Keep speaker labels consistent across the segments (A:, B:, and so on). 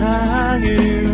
A: 세상을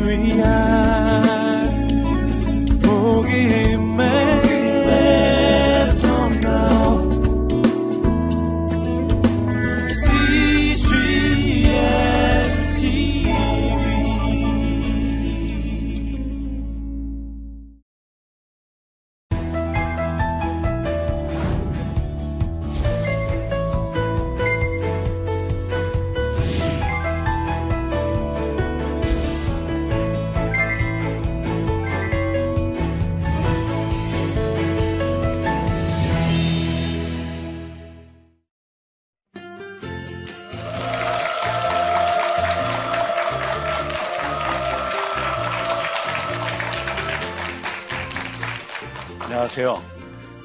B: 안녕하세요.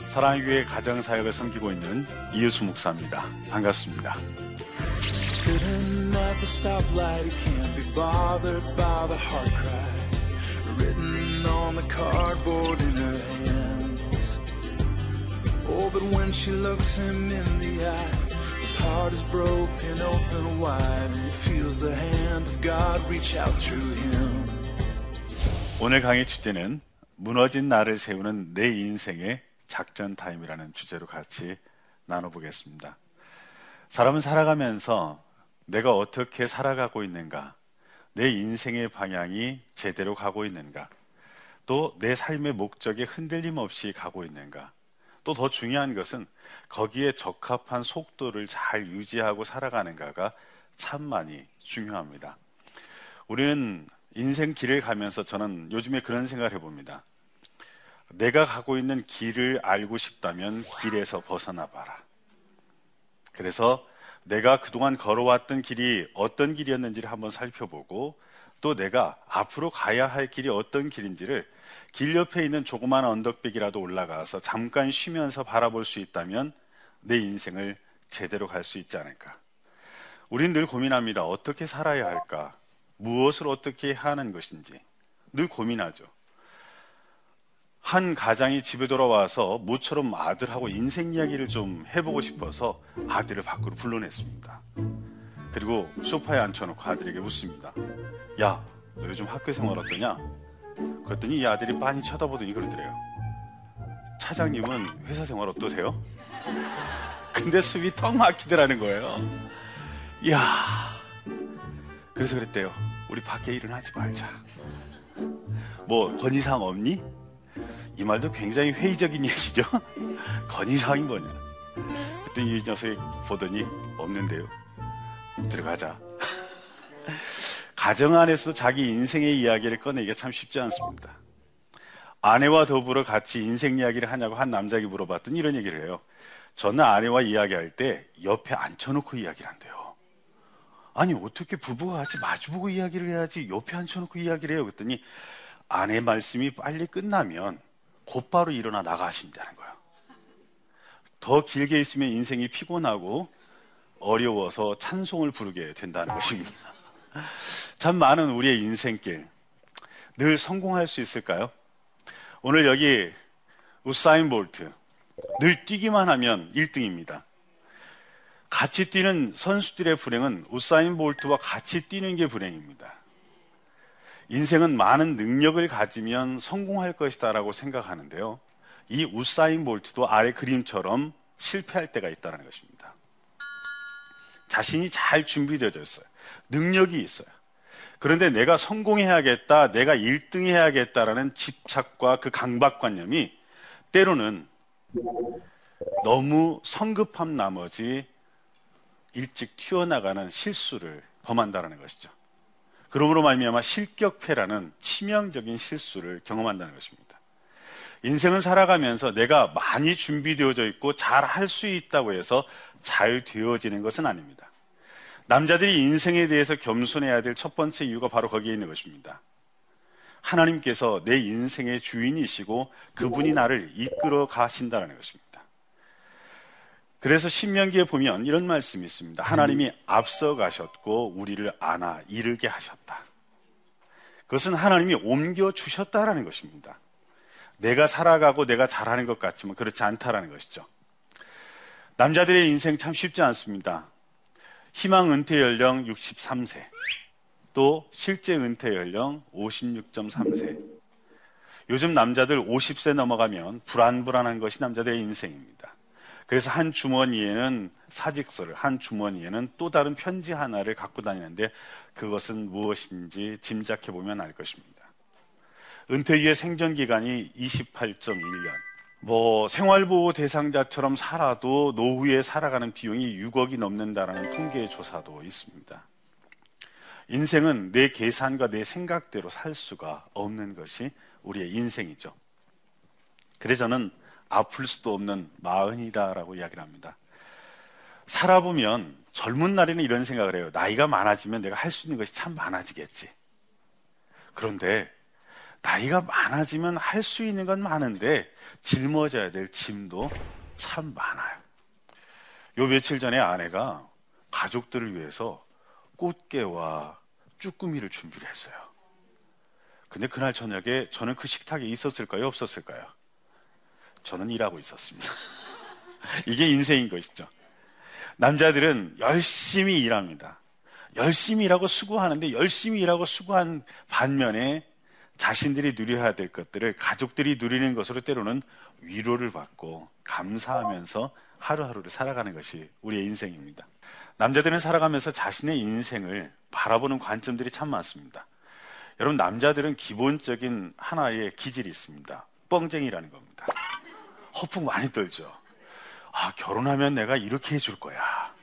B: 사랑교회 가정사역을 섬기고 있는 이유수 목사입니다. 반갑습니다. Sitting at the stoplight, he can't be bothered by the heart cry written on the cardboard in her hands. Oh, but when she looks him in the eye, his heart is broken open wide, and he feels the hand of God reach out through him. 오늘 강의 주제는 무너진 나를 세우는 내 인생의 작전 타임이라는 주제로 같이 나눠보겠습니다. 사람은 살아가면서 내가 어떻게 살아가고 있는가, 내 인생의 방향이 제대로 가고 있는가, 또 내 삶의 목적에 흔들림 없이 가고 있는가, 또 더 중요한 것은 거기에 적합한 속도를 잘 유지하고 살아가는가가 참 많이 중요합니다. 우리는 인생 길을 가면서 저는 요즘에 그런 생각을 해봅니다. 내가 가고 있는 길을 알고 싶다면 길에서 벗어나 봐라. 그래서 내가 그동안 걸어왔던 길이 어떤 길이었는지를 한번 살펴보고 또 내가 앞으로 가야 할 길이 어떤 길인지를 길 옆에 있는 조그마한 언덕백이라도 올라가서 잠깐 쉬면서 바라볼 수 있다면 내 인생을 제대로 갈 수 있지 않을까. 우린 늘 고민합니다. 어떻게 살아야 할까? 무엇을 어떻게 하는 것인지 늘 고민하죠. 한 가장이 집에 돌아와서 모처럼 아들하고 인생 이야기를 좀 해보고 싶어서 아들을 밖으로 불러냈습니다. 그리고 소파에 앉혀놓고 아들에게 묻습니다. 야, 너 요즘 학교 생활 어떠냐? 그랬더니 이 아들이 빤히 쳐다보더니 그러더래요. 차장님은 회사 생활 어떠세요? 근데 숨이 턱 막히더라는 거예요. 이야. 그래서 그랬대요. 우리 밖에 일은 하지 말자. 뭐, 건의사항 없니? 이 말도 굉장히 회의적인 얘기죠. 건의사항이 뭐냐. 그랬더니 이 녀석이 보더니 없는데요. 들어가자. 가정 안에서 자기 인생의 이야기를 꺼내기가 참 쉽지 않습니다. 아내와 더불어 같이 인생 이야기를 하냐고 한 남자에게 물어봤더니 이런 얘기를 해요. 저는 아내와 이야기할 때 옆에 앉혀놓고 이야기를 한대요. 아니, 어떻게 부부가 같이 마주보고 이야기를 해야지 옆에 앉혀놓고 이야기를 해요. 그랬더니 아내 말씀이 빨리 끝나면 곧바로 일어나 나가신다는 거예요. 더 길게 있으면 인생이 피곤하고 어려워서 찬송을 부르게 된다는 것입니다. 참 많은 우리의 인생길 늘 성공할 수 있을까요? 오늘 여기 우사인 볼트 늘 뛰기만 하면 1등입니다. 같이 뛰는 선수들의 불행은 우사인 볼트와 같이 뛰는 게 불행입니다. 인생은 많은 능력을 가지면 성공할 것이다라고 생각하는데요. 이 우사인 볼트도 아래 그림처럼 실패할 때가 있다는 것입니다. 자신이 잘 준비되어져 있어요. 능력이 있어요. 그런데 내가 성공해야겠다, 내가 1등 해야겠다라는 집착과 그 강박관념이 때로는 너무 성급한 나머지 일찍 튀어나가는 실수를 범한다는 것이죠. 그러므로 말미암아 실격패라는 치명적인 실수를 경험한다는 것입니다. 인생은 살아가면서 내가 많이 준비되어져 있고 잘 할 수 있다고 해서 잘 되어지는 것은 아닙니다. 남자들이 인생에 대해서 겸손해야 될 첫 번째 이유가 바로 거기에 있는 것입니다. 하나님께서 내 인생의 주인이시고 그분이 나를 이끌어 가신다는 것입니다. 그래서 신명기에 보면 이런 말씀이 있습니다. 하나님이 앞서 가셨고 우리를 안아 이르게 하셨다. 그것은 하나님이 옮겨 주셨다라는 것입니다. 내가 살아가고 내가 잘하는 것 같지만 그렇지 않다라는 것이죠. 남자들의 인생 참 쉽지 않습니다. 희망 은퇴 연령 63세. 또 실제 은퇴 연령 56.3세. 요즘 남자들 50세 넘어가면 불안불안한 것이 남자들의 인생입니다. 그래서 한 주머니에는 사직서를, 한 주머니에는 또 다른 편지 하나를 갖고 다니는데 그것은 무엇인지 짐작해 보면 알 것입니다. 은퇴 후의 생존 기간이 28.1년. 뭐 생활보호 대상자처럼 살아도 노후에 살아가는 비용이 6억이 넘는다라는 통계 조사도 있습니다. 인생은 내 계산과 내 생각대로 살 수가 없는 것이 우리의 인생이죠. 그래서 저는 아플 수도 없는 마흔이다라고 이야기를 합니다. 살아보면 젊은 날에는 이런 생각을 해요. 나이가 많아지면 내가 할 수 있는 것이 참 많아지겠지. 그런데 나이가 많아지면 할 수 있는 건 많은데 짊어져야 될 짐도 참 많아요. 요 며칠 전에 아내가 가족들을 위해서 꽃게와 쭈꾸미를 준비를 했어요. 근데 그날 저녁에 저는 그 식탁에 있었을까요? 없었을까요? 저는 일하고 있었습니다. 이게 인생인 것이죠. 남자들은 열심히 일합니다. 열심히 일하고 수고하는데 열심히 일하고 수고한 반면에 자신들이 누려야 될 것들을 가족들이 누리는 것으로 때로는 위로를 받고 감사하면서 하루하루를 살아가는 것이 우리의 인생입니다. 남자들은 살아가면서 자신의 인생을 바라보는 관점들이 참 많습니다. 여러분, 남자들은 기본적인 하나의 기질이 있습니다. 뻥쟁이라는 겁니다. 허풍 많이 떨죠. 아, 결혼하면 내가 이렇게 해줄 거야.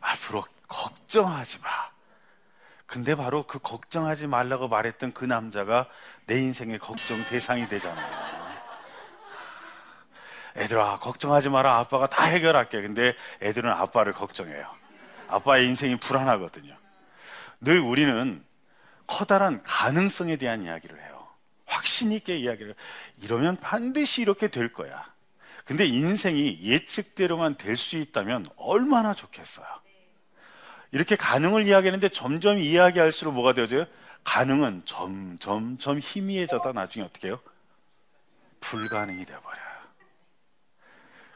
B: 앞으로 걱정하지 마. 근데 바로 그 걱정하지 말라고 말했던 그 남자가 내 인생의 걱정 대상이 되잖아요. 애들아, 걱정하지 마라. 아빠가 다 해결할게. 근데 애들은 아빠를 걱정해요. 아빠의 인생이 불안하거든요. 늘 우리는 커다란 가능성에 대한 이야기를 해요. 확신 있게 이야기를. 이러면 반드시 이렇게 될 거야. 근데 인생이 예측대로만 될 수 있다면 얼마나 좋겠어요. 이렇게 가능을 이야기하는데 점점 이야기할수록 뭐가 되어져요? 가능은 점점 점 희미해져다 나중에 어떻게 해요? 불가능이 되어버려요.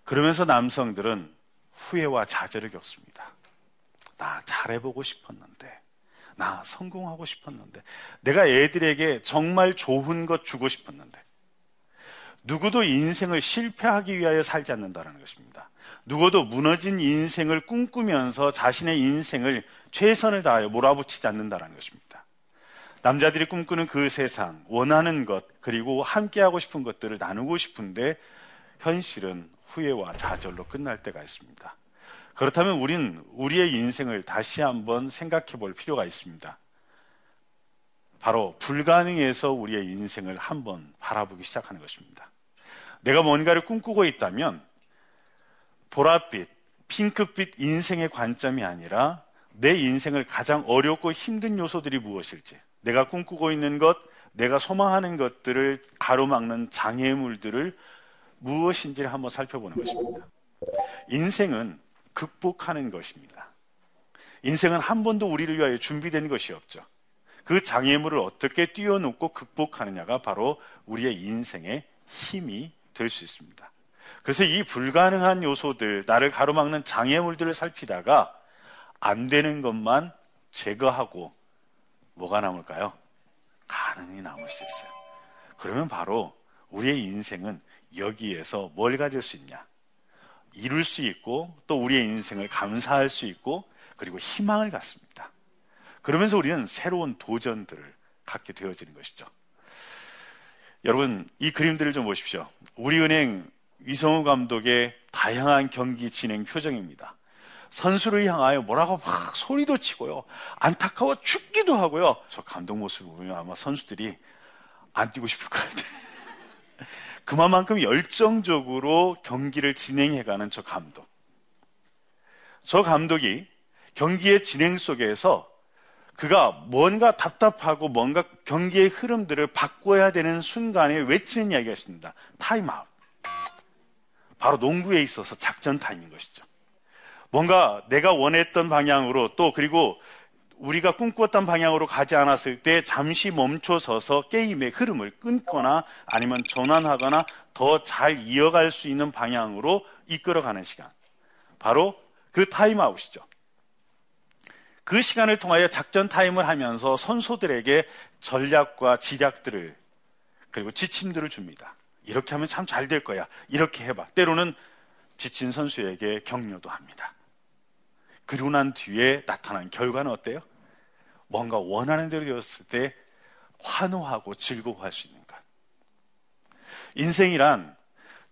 B: 그러면서 남성들은 후회와 좌절을 겪습니다. 나 잘해보고 싶었는데, 나 성공하고 싶었는데, 내가 애들에게 정말 좋은 것 주고 싶었는데, 누구도 인생을 실패하기 위하여 살지 않는다는 것입니다. 누구도 무너진 인생을 꿈꾸면서 자신의 인생을 최선을 다하여 몰아붙이지 않는다는 것입니다. 남자들이 꿈꾸는 그 세상, 원하는 것, 그리고 함께하고 싶은 것들을 나누고 싶은데 현실은 후회와 좌절로 끝날 때가 있습니다. 그렇다면 우린 우리의 인생을 다시 한번 생각해 볼 필요가 있습니다. 바로 불가능해서 우리의 인생을 한번 바라보기 시작하는 것입니다. 내가 뭔가를 꿈꾸고 있다면 보랏빛, 핑크빛 인생의 관점이 아니라 내 인생을 가장 어렵고 힘든 요소들이 무엇일지, 내가 꿈꾸고 있는 것, 내가 소망하는 것들을 가로막는 장애물들을 무엇인지를 한번 살펴보는 것입니다. 인생은 극복하는 것입니다. 인생은 한 번도 우리를 위하여 준비된 것이 없죠. 그 장애물을 어떻게 뛰어넘고 극복하느냐가 바로 우리의 인생의 힘이 될 수 있습니다. 그래서 이 불가능한 요소들, 나를 가로막는 장애물들을 살피다가 안 되는 것만 제거하고 뭐가 남을까요? 가능이 남을 수 있어요. 그러면 바로 우리의 인생은 여기에서 뭘 가질 수 있냐? 이룰 수 있고 또 우리의 인생을 감사할 수 있고 그리고 희망을 갖습니다. 그러면서 우리는 새로운 도전들을 갖게 되어지는 것이죠. 여러분, 이 그림들을 좀 보십시오. 우리은행 위성우 감독의 다양한 경기 진행 표정입니다. 선수를 향하여 뭐라고 막 소리도 치고요. 안타까워 죽기도 하고요. 저 감독 모습을 보면 아마 선수들이 안 뛰고 싶을 것 같아요. 그만큼 열정적으로 경기를 진행해가는 저 감독. 저 감독이 경기의 진행 속에서 그가 뭔가 답답하고 뭔가 경기의 흐름들을 바꿔야 되는 순간에 외치는 이야기가 있습니다. 타임아웃. 바로 농구에 있어서 작전 타임인 것이죠. 뭔가 내가 원했던 방향으로 또 그리고 우리가 꿈꾸었던 방향으로 가지 않았을 때 잠시 멈춰서서 게임의 흐름을 끊거나 아니면 전환하거나 더 잘 이어갈 수 있는 방향으로 이끌어가는 시간. 바로 그 타임아웃이죠. 그 시간을 통하여 작전 타임을 하면서 선수들에게 전략과 지략들을 그리고 지침들을 줍니다. 이렇게 하면 참 잘 될 거야. 이렇게 해봐. 때로는 지친 선수에게 격려도 합니다. 그리고 난 뒤에 나타난 결과는 어때요? 뭔가 원하는 대로 되었을 때 환호하고 즐거워할 수 있는 것. 인생이란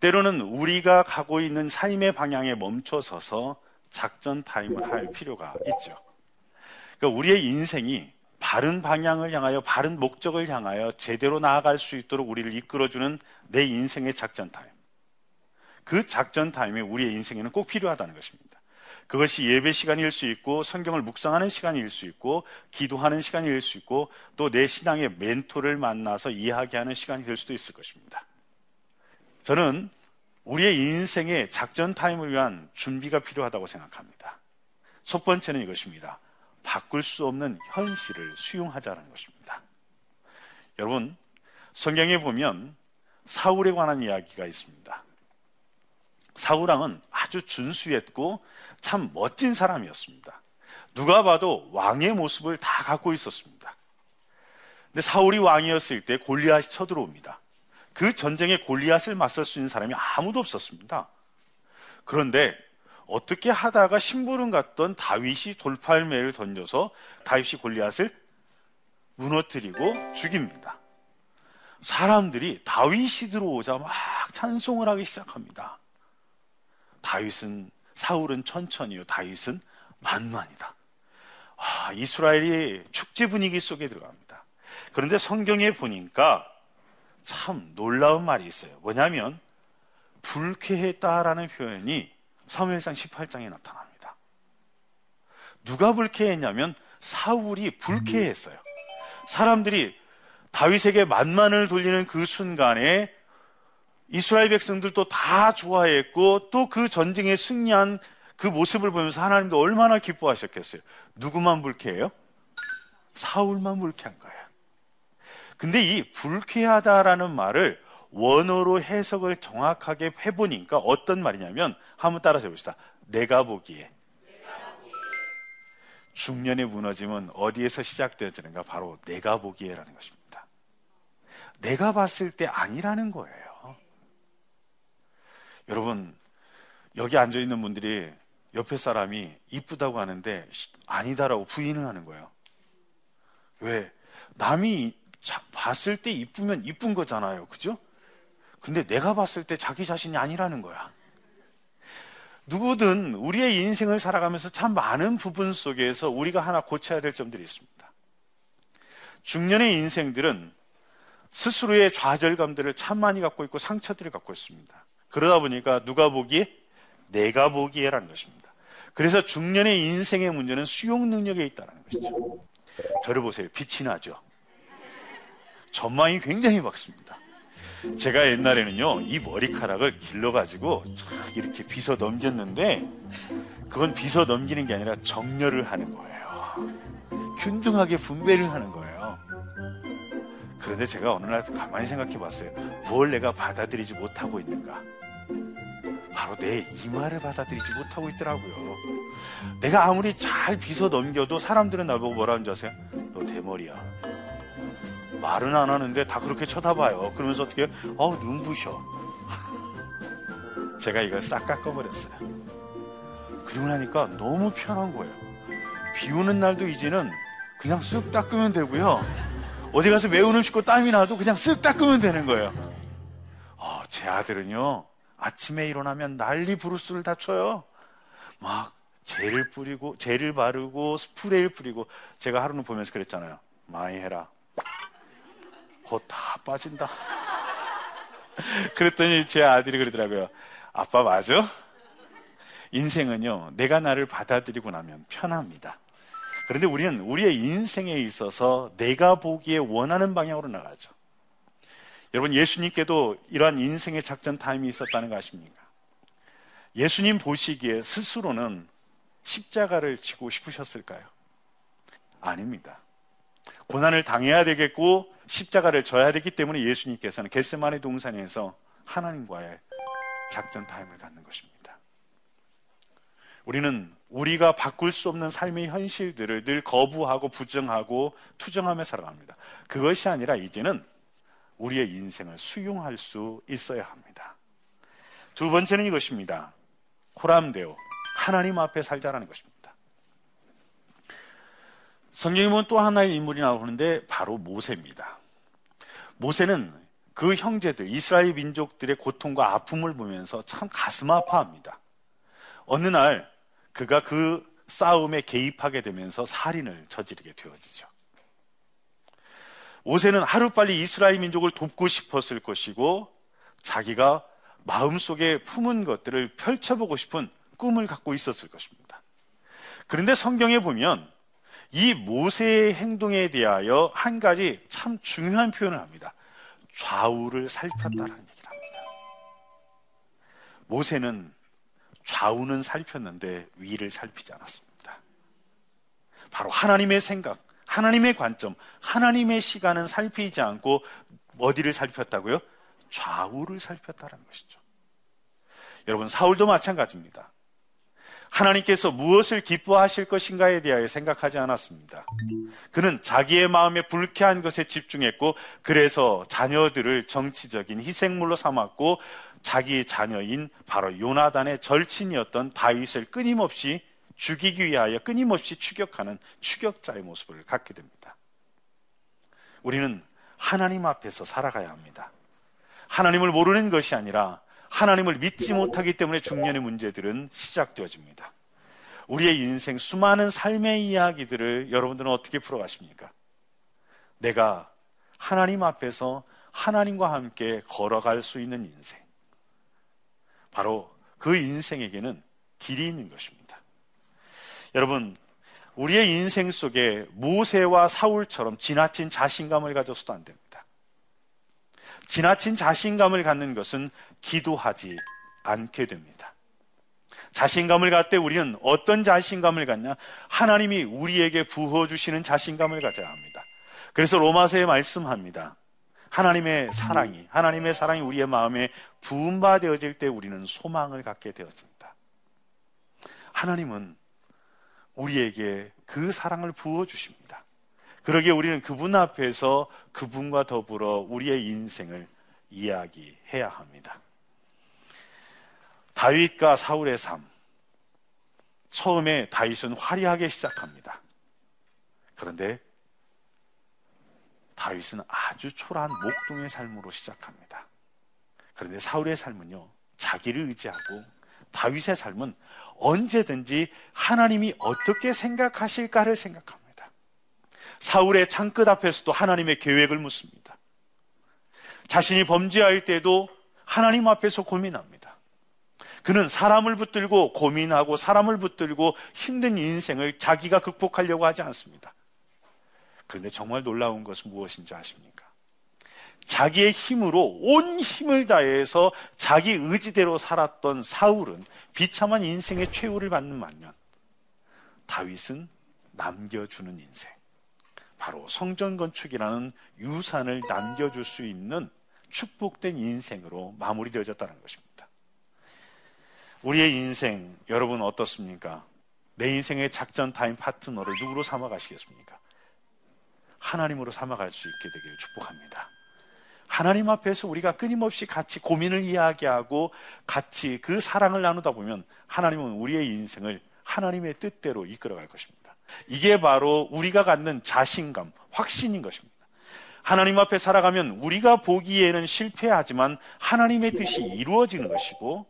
B: 때로는 우리가 가고 있는 삶의 방향에 멈춰서서 작전 타임을 할 필요가 있죠. 그러니까 우리의 인생이 바른 방향을 향하여 바른 목적을 향하여 제대로 나아갈 수 있도록 우리를 이끌어주는 내 인생의 작전 타임. 그 작전 타임이 우리의 인생에는 꼭 필요하다는 것입니다. 그것이 예배 시간일 수 있고 성경을 묵상하는 시간일 수 있고 기도하는 시간일 수 있고 또 내 신앙의 멘토를 만나서 이야기하는 시간이 될 수도 있을 것입니다. 저는 우리의 인생의 작전 타임을 위한 준비가 필요하다고 생각합니다. 첫 번째는 이것입니다. 바꿀 수 없는 현실을 수용하자는 것입니다. 여러분, 성경에 보면 사울에 관한 이야기가 있습니다. 사울왕은 아주 준수했고 참 멋진 사람이었습니다. 누가 봐도 왕의 모습을 다 갖고 있었습니다. 근데 사울이 왕이었을 때 골리앗이 쳐들어옵니다. 그 전쟁에 골리앗을 맞설 수 있는 사람이 아무도 없었습니다. 그런데 어떻게 하다가 심부름 갔던 다윗이 돌팔매를 던져서 다윗이 골리앗을 무너뜨리고 죽입니다. 사람들이 다윗이 들어오자 막 찬송을 하기 시작합니다. 다윗은 사울은 천천히요. 다윗은 만만이다. 아, 이스라엘이 축제 분위기 속에 들어갑니다. 그런데 성경에 보니까 참 놀라운 말이 있어요. 뭐냐면 불쾌했다라는 표현이 사무엘상 18장에 나타납니다. 누가 불쾌했냐면 사울이 불쾌했어요. 사람들이 다윗에게 만만을 돌리는 그 순간에 이스라엘 백성들도 다 좋아했고 또 그 전쟁에 승리한 그 모습을 보면서 하나님도 얼마나 기뻐하셨겠어요. 누구만 불쾌해요? 사울만 불쾌한 거예요. 근데 이 불쾌하다라는 말을 원어로 해석을 정확하게 해보니까 어떤 말이냐면 한번 따라서 해봅시다. 내가 보기에. 중년의 무너짐은 어디에서 시작되어지는가? 바로 내가 보기에라는 것입니다. 내가 봤을 때 아니라는 거예요. 여러분, 여기 앉아 있는 분들이 옆에 사람이 이쁘다고 하는데 아니다라고 부인을 하는 거예요. 왜? 남이 봤을 때 이쁘면 이쁜 거잖아요. 그죠? 근데 내가 봤을 때 자기 자신이 아니라는 거야. 누구든 우리의 인생을 살아가면서 참 많은 부분 속에서 우리가 하나 고쳐야 될 점들이 있습니다. 중년의 인생들은 스스로의 좌절감들을 참 많이 갖고 있고 상처들을 갖고 있습니다. 그러다 보니까 누가 보기에 내가 보기에라는 것입니다. 그래서 중년의 인생의 문제는 수용 능력에 있다는 것이죠. 저를 보세요. 빛이 나죠. 전망이 굉장히 밝습니다. 제가 옛날에는요, 이 머리카락을 길러가지고 이렇게 빗어 넘겼는데, 그건 빗어 넘기는 게 아니라 정렬을 하는 거예요. 균등하게 분배를 하는 거예요. 그런데 제가 어느 날 가만히 생각해 봤어요. 뭘 내가 받아들이지 못하고 있는가? 바로 내 이마를 받아들이지 못하고 있더라고요. 내가 아무리 잘 빗어 넘겨도 사람들은 나보고 뭐라 하는 줄 아세요? 너 대머리야. 말은 안 하는데 다 그렇게 쳐다봐요. 그러면서 어떻게, 어, 눈부셔. 제가 이걸 싹 깎아버렸어요. 그리고 나니까 너무 편한 거예요. 비 오는 날도 이제는 그냥 쓱 닦으면 되고요. 어디 가서 매운 음식 고 땀이 나도 그냥 쓱 닦으면 되는 거예요. 어, 제 아들은요, 아침에 일어나면 난리 부르스를 다 쳐요. 막, 젤을 뿌리고, 젤을 바르고, 스프레이를 뿌리고, 제가 하루는 보면서 그랬잖아요. 많이 해라. 곧 다 빠진다. 그랬더니 제 아들이 그러더라고요. 아빠 맞아? 인생은요, 내가 나를 받아들이고 나면 편합니다. 그런데 우리는 우리의 인생에 있어서 내가 보기에 원하는 방향으로 나가죠. 여러분, 예수님께도 이러한 인생의 작전 타임이 있었다는 거 아십니까? 예수님 보시기에 스스로는 십자가를 지고 싶으셨을까요? 아닙니다. 고난을 당해야 되겠고 십자가를 져야 되기 때문에 예수님께서는 겟세마네 동산에서 하나님과의 작전 타임을 갖는 것입니다. 우리는 우리가 바꿀 수 없는 삶의 현실들을 늘 거부하고 부정하고 투정하며 살아갑니다. 그것이 아니라 이제는 우리의 인생을 수용할 수 있어야 합니다. 두 번째는 이것입니다. 코람데오. 하나님 앞에 살자라는 것입니다. 성경에 보면 또 하나의 인물이 나오는데 바로 모세입니다. 모세는 그 형제들, 이스라엘 민족들의 고통과 아픔을 보면서 참 가슴 아파합니다. 어느 날 그가 그 싸움에 개입하게 되면서 살인을 저지르게 되어지죠. 모세는 하루빨리 이스라엘 민족을 돕고 싶었을 것이고 자기가 마음속에 품은 것들을 펼쳐보고 싶은 꿈을 갖고 있었을 것입니다. 그런데 성경에 보면 이 모세의 행동에 대하여 한 가지 참 중요한 표현을 합니다. 좌우를 살폈다라는 얘기를 합니다. 모세는 좌우는 살폈는데 위를 살피지 않았습니다. 바로 하나님의 생각, 하나님의 관점, 하나님의 시간은 살피지 않고 어디를 살폈다고요? 좌우를 살폈다는 것이죠. 여러분, 사울도 마찬가지입니다. 하나님께서 무엇을 기뻐하실 것인가에 대하여 생각하지 않았습니다. 그는 자기의 마음에 불쾌한 것에 집중했고, 그래서 자녀들을 정치적인 희생물로 삼았고, 자기 자녀인 바로 요나단의 절친이었던 다윗을 끊임없이 죽이기 위하여 끊임없이 추격하는 추격자의 모습을 갖게 됩니다. 우리는 하나님 앞에서 살아가야 합니다. 하나님을 모르는 것이 아니라 하나님을 믿지 못하기 때문에 중년의 문제들은 시작되어집니다. 우리의 인생 수많은 삶의 이야기들을 여러분들은 어떻게 풀어가십니까? 내가 하나님 앞에서 하나님과 함께 걸어갈 수 있는 인생. 바로 그 인생에게는 길이 있는 것입니다. 여러분, 우리의 인생 속에 모세와 사울처럼 지나친 자신감을 가져서도 안 됩니다. 지나친 자신감을 갖는 것은 기도하지 않게 됩니다. 자신감을 갖때 우리는 어떤 자신감을 갖냐? 하나님이 우리에게 부어주시는 자신감을 가져야 합니다. 그래서 로마서에 말씀합니다. 하나님의 사랑이, 하나님의 사랑이 우리의 마음에 부음바 되어질 때 우리는 소망을 갖게 되어진다. 하나님은 우리에게 그 사랑을 부어주십니다. 그러기에 우리는 그분 앞에서 그분과 더불어 우리의 인생을 이야기해야 합니다. 다윗과 사울의 삶. 처음에 다윗은 화려하게 시작합니다. 그런데 다윗은 아주 초라한 목동의 삶으로 시작합니다. 그런데 사울의 삶은요, 자기를 의지하고 다윗의 삶은 언제든지 하나님이 어떻게 생각하실까를 생각합니다. 사울의 창끝 앞에서도 하나님의 계획을 묻습니다. 자신이 범죄할 때도 하나님 앞에서 고민합니다. 그는 사람을 붙들고 고민하고 사람을 붙들고 힘든 인생을 자기가 극복하려고 하지 않습니다. 그런데 정말 놀라운 것은 무엇인지 아십니까? 자기의 힘으로 온 힘을 다해서 자기 의지대로 살았던 사울은 비참한 인생의 최후를 받는 반면 다윗은 남겨주는 인생. 바로 성전 건축이라는 유산을 남겨줄 수 있는 축복된 인생으로 마무리되어졌다는 것입니다. 우리의 인생, 여러분 어떻습니까? 내 인생의 작전 타임 파트너를 누구로 삼아 가시겠습니까? 하나님으로 삼아갈 수 있게 되기를 축복합니다. 하나님 앞에서 우리가 끊임없이 같이 고민을 이야기하고 같이 그 사랑을 나누다 보면 하나님은 우리의 인생을 하나님의 뜻대로 이끌어갈 것입니다. 이게 바로 우리가 갖는 자신감, 확신인 것입니다. 하나님 앞에 살아가면 우리가 보기에는 실패하지만 하나님의 뜻이 이루어지는 것이고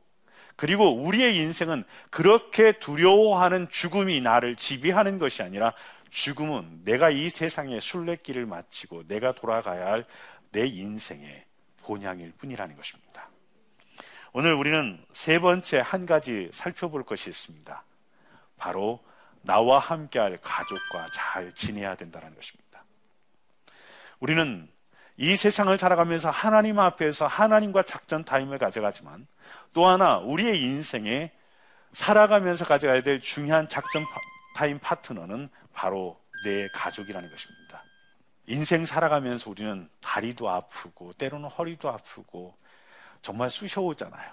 B: 그리고 우리의 인생은 그렇게 두려워하는 죽음이 나를 지배하는 것이 아니라 죽음은 내가 이 세상의 순례길을 마치고 내가 돌아가야 할 내 인생의 본향일 뿐이라는 것입니다. 오늘 우리는 세 번째 한 가지 살펴볼 것이 있습니다. 바로 나와 함께할 가족과 잘 지내야 된다는 것입니다. 우리는 이 세상을 살아가면서 하나님 앞에서 하나님과 작전 타임을 가져가지만 또 하나 우리의 인생에 살아가면서 가져가야 될 중요한 작전 타임 파트너는 바로 내 가족이라는 것입니다. 인생 살아가면서 우리는 다리도 아프고 때로는 허리도 아프고 정말 쑤셔오잖아요.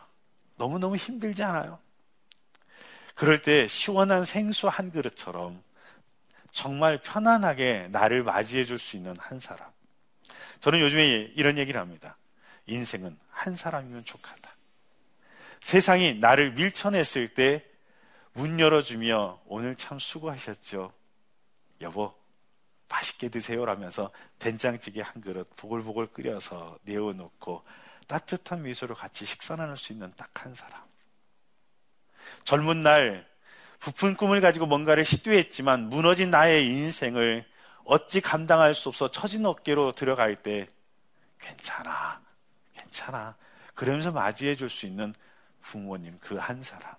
B: 너무너무 힘들지 않아요? 그럴 때 시원한 생수 한 그릇처럼 정말 편안하게 나를 맞이해 줄 수 있는 한 사람. 저는 요즘에 이런 얘기를 합니다. 인생은 한 사람이면 족하다. 세상이 나를 밀쳐냈을 때 문 열어주며 오늘 참 수고하셨죠. 여보, 맛있게 드세요. 라면서 된장찌개 한 그릇 보글보글 끓여서 내어놓고 따뜻한 미소로 같이 식사 나눌 수 있는 딱 한 사람. 젊은 날 부푼 꿈을 가지고 뭔가를 시도했지만 무너진 나의 인생을 어찌 감당할 수 없어 처진 어깨로 들어갈 때 괜찮아, 괜찮아. 그러면서 맞이해 줄 수 있는 부모님 그 한 사람.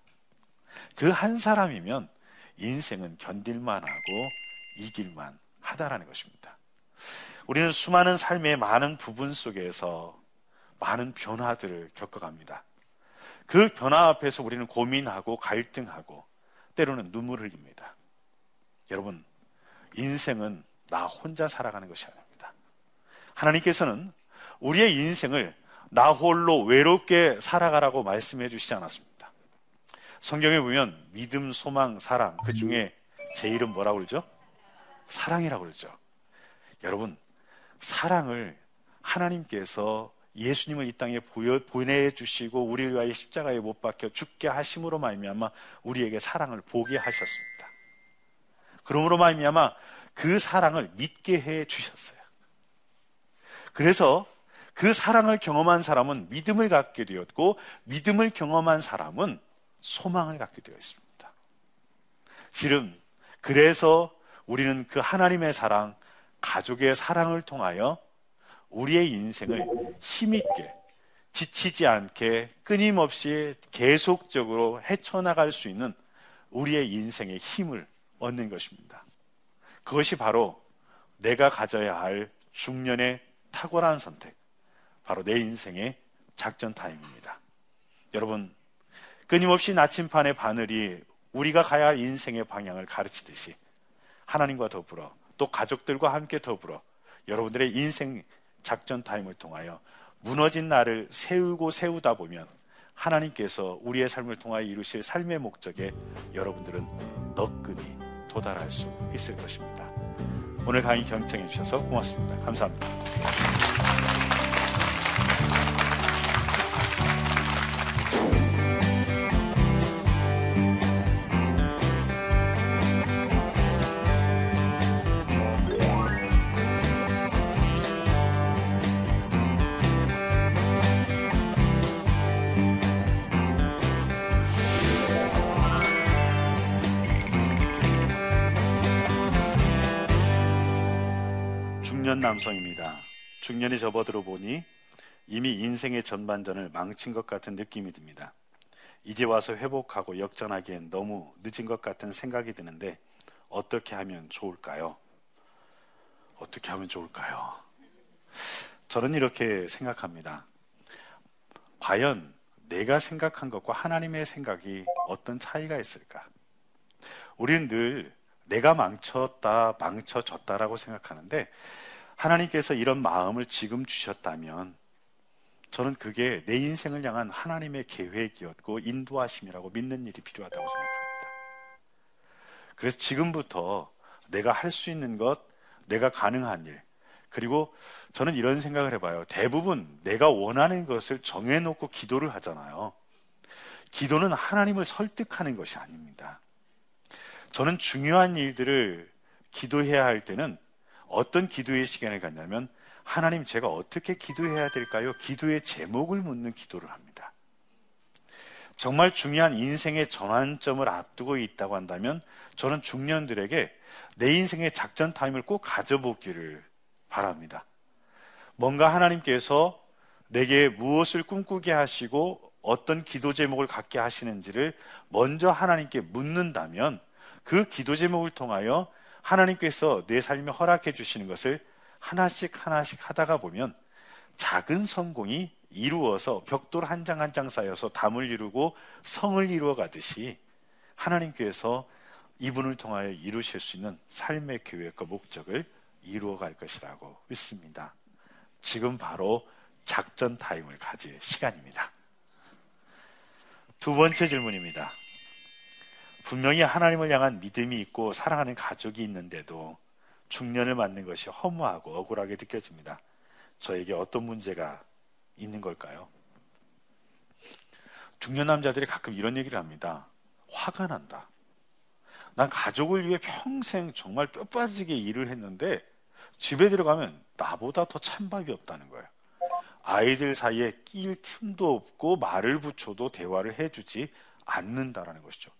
B: 그 한 사람이면 인생은 견딜만 하고 이길만 하다라는 것입니다. 우리는 수많은 삶의 많은 부분 속에서 많은 변화들을 겪어갑니다. 그 변화 앞에서 우리는 고민하고 갈등하고 때로는 눈물을 흘립니다. 여러분, 인생은 나 혼자 살아가는 것이 아닙니다. 하나님께서는 우리의 인생을 나 홀로 외롭게 살아가라고 말씀해 주시지 않았습니다. 성경에 보면 믿음, 소망, 사랑 그 중에 제 이름 뭐라고 그러죠? 사랑이라고 그러죠. 여러분, 사랑을 하나님께서 예수님을 이 땅에 보내주시고 우리를 위하여 십자가에 못 박혀 죽게 하심으로 말미암아 우리에게 사랑을 보게 하셨습니다. 그러므로 말미암아 그 사랑을 믿게 해 주셨어요. 그래서 그 사랑을 경험한 사람은 믿음을 갖게 되었고 믿음을 경험한 사람은 소망을 갖게 되어 있습니다. 실은 그래서 우리는 그 하나님의 사랑, 가족의 사랑을 통하여 우리의 인생을 힘있게 지치지 않게 끊임없이 계속적으로 헤쳐나갈 수 있는 우리의 인생의 힘을 얻는 것입니다. 그것이 바로 내가 가져야 할 중년의 탁월한 선택, 바로 내 인생의 작전 타임입니다. 여러분, 끊임없이 나침판의 바늘이 우리가 가야 할 인생의 방향을 가르치듯이 하나님과 더불어 또 가족들과 함께 더불어 여러분들의 인생 작전 타임을 통하여 무너진 나를 세우고 세우다 보면 하나님께서 우리의 삶을 통하여 이루실 삶의 목적에 여러분들은 너끈히 도달할 수 있을 것입니다. 오늘 강의 경청해 주셔서 고맙습니다. 감사합니다. 남성입니다. 중년이 접어들어 보니 이미 인생의 전반전을 망친 것 같은 느낌이 듭니다. 이제 와서 회복하고 역전하기엔 너무 늦은 것 같은 생각이 드는데 어떻게 하면 좋을까요? 어떻게 하면 좋을까요? 저는 이렇게 생각합니다. 과연 내가 생각한 것과 하나님의 생각이 어떤 차이가 있을까? 우리는 늘 내가 망쳤다, 망쳐졌다라고 생각하는데 하나님께서 이런 마음을 지금 주셨다면 저는 그게 내 인생을 향한 하나님의 계획이었고 인도하심이라고 믿는 일이 필요하다고 생각합니다. 그래서 지금부터 내가 할 수 있는 것, 내가 가능한 일, 그리고 저는 이런 생각을 해봐요. 대부분 내가 원하는 것을 정해놓고 기도를 하잖아요. 기도는 하나님을 설득하는 것이 아닙니다. 저는 중요한 일들을 기도해야 할 때는 어떤 기도의 시간을 갖냐면 하나님 제가 어떻게 기도해야 될까요? 기도의 제목을 묻는 기도를 합니다. 정말 중요한 인생의 전환점을 앞두고 있다고 한다면 저는 중년들에게 내 인생의 작전 타임을 꼭 가져보기를 바랍니다. 뭔가 하나님께서 내게 무엇을 꿈꾸게 하시고 어떤 기도 제목을 갖게 하시는지를 먼저 하나님께 묻는다면 그 기도 제목을 통하여 하나님께서 내 삶에 허락해 주시는 것을 하나씩 하나씩 하다가 보면 작은 성공이 이루어서 벽돌 한장 한 장 쌓여서 담을 이루고 성을 이루어 가듯이 하나님께서 이분을 통하여 이루실 수 있는 삶의 계획과 목적을 이루어 갈 것이라고 믿습니다. 지금 바로 작전 타임을 가질 시간입니다. 두 번째 질문입니다. 분명히 하나님을 향한 믿음이 있고 사랑하는 가족이 있는데도 중년을 맞는 것이 허무하고 억울하게 느껴집니다. 저에게 어떤 문제가 있는 걸까요? 중년 남자들이 가끔 이런 얘기를 합니다. 화가 난다. 난 가족을 위해 평생 정말 뼈 빠지게 일을 했는데 집에 들어가면 나보다 더 찬밥이 없다는 거예요. 아이들 사이에 낄 틈도 없고 말을 붙여도 대화를 해주지 않는다라는 것이죠.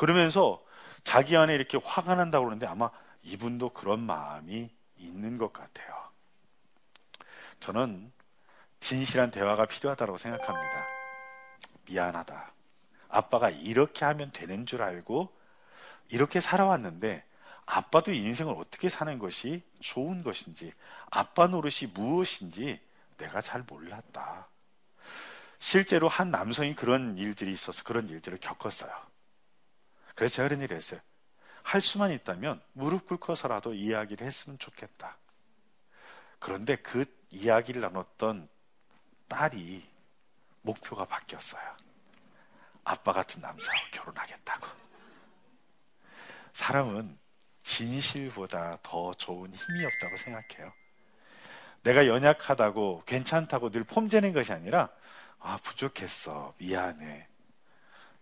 B: 그러면서 자기 안에 이렇게 화가 난다고 그러는데 아마 이분도 그런 마음이 있는 것 같아요. 저는 진실한 대화가 필요하다고 생각합니다. 미안하다. 아빠가 이렇게 하면 되는 줄 알고 이렇게 살아왔는데 아빠도 인생을 어떻게 사는 것이 좋은 것인지 아빠 노릇이 무엇인지 내가 잘 몰랐다. 실제로 한 남성이 그런 일들이 있어서 그런 일들을 겪었어요. 그래서 제가 그런 일을 했어요. 할 수만 있다면 무릎 꿇고서라도 이야기를 했으면 좋겠다. 그런데 그 이야기를 나눴던 딸이 목표가 바뀌었어요. 아빠 같은 남자와 결혼하겠다고. 사람은 진실보다 더 좋은 힘이 없다고 생각해요. 내가 연약하다고 괜찮다고 늘 폼재는 것이 아니라 아 부족했어 미안해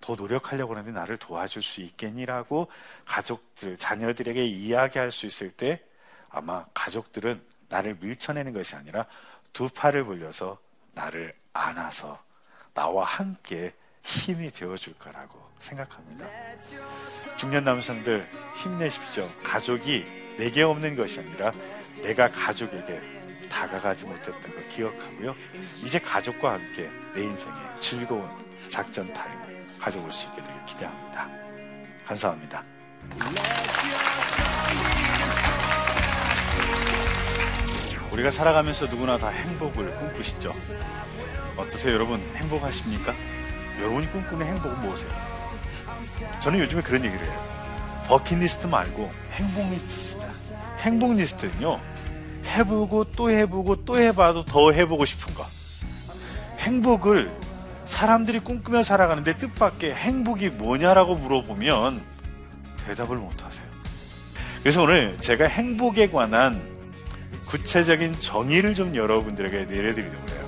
B: 더 노력하려고 하는데 나를 도와줄 수 있겠니라고 가족들 자녀들에게 이야기할 수 있을 때 아마 가족들은 나를 밀쳐내는 것이 아니라 두 팔을 벌려서 나를 안아서 나와 함께 힘이 되어줄 거라고 생각합니다. 중년 남성들 힘내십시오. 가족이 내게 없는 것이 아니라 내가 가족에게 다가가지 못했던 걸 기억하고요. 이제 가족과 함께 내 인생의 즐거운 작전 타임을 가져올 수 있게 되길 기대합니다. 감사합니다. 우리가 살아가면서 누구나 다 행복을 꿈꾸시죠? 어떠세요, 여러분? 행복하십니까? 여러분이 꿈꾸는 행복은 무엇이에요? 저는 요즘에 그런 얘기를 해요. 버킷리스트 말고 행복리스트 쓰자. 행복리스트는요, 해보고 또 해보고 또 해봐도 더 해보고 싶은 거. 행복을 사람들이 꿈꾸며 살아가는데 뜻밖의 행복이 뭐냐라고 물어보면 대답을 못 하세요. 그래서 오늘 제가 행복에 관한 구체적인 정의를 좀 여러분들에게 내려드리려고 해요.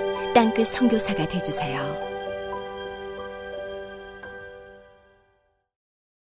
C: 땅끝 성교사가 되주세요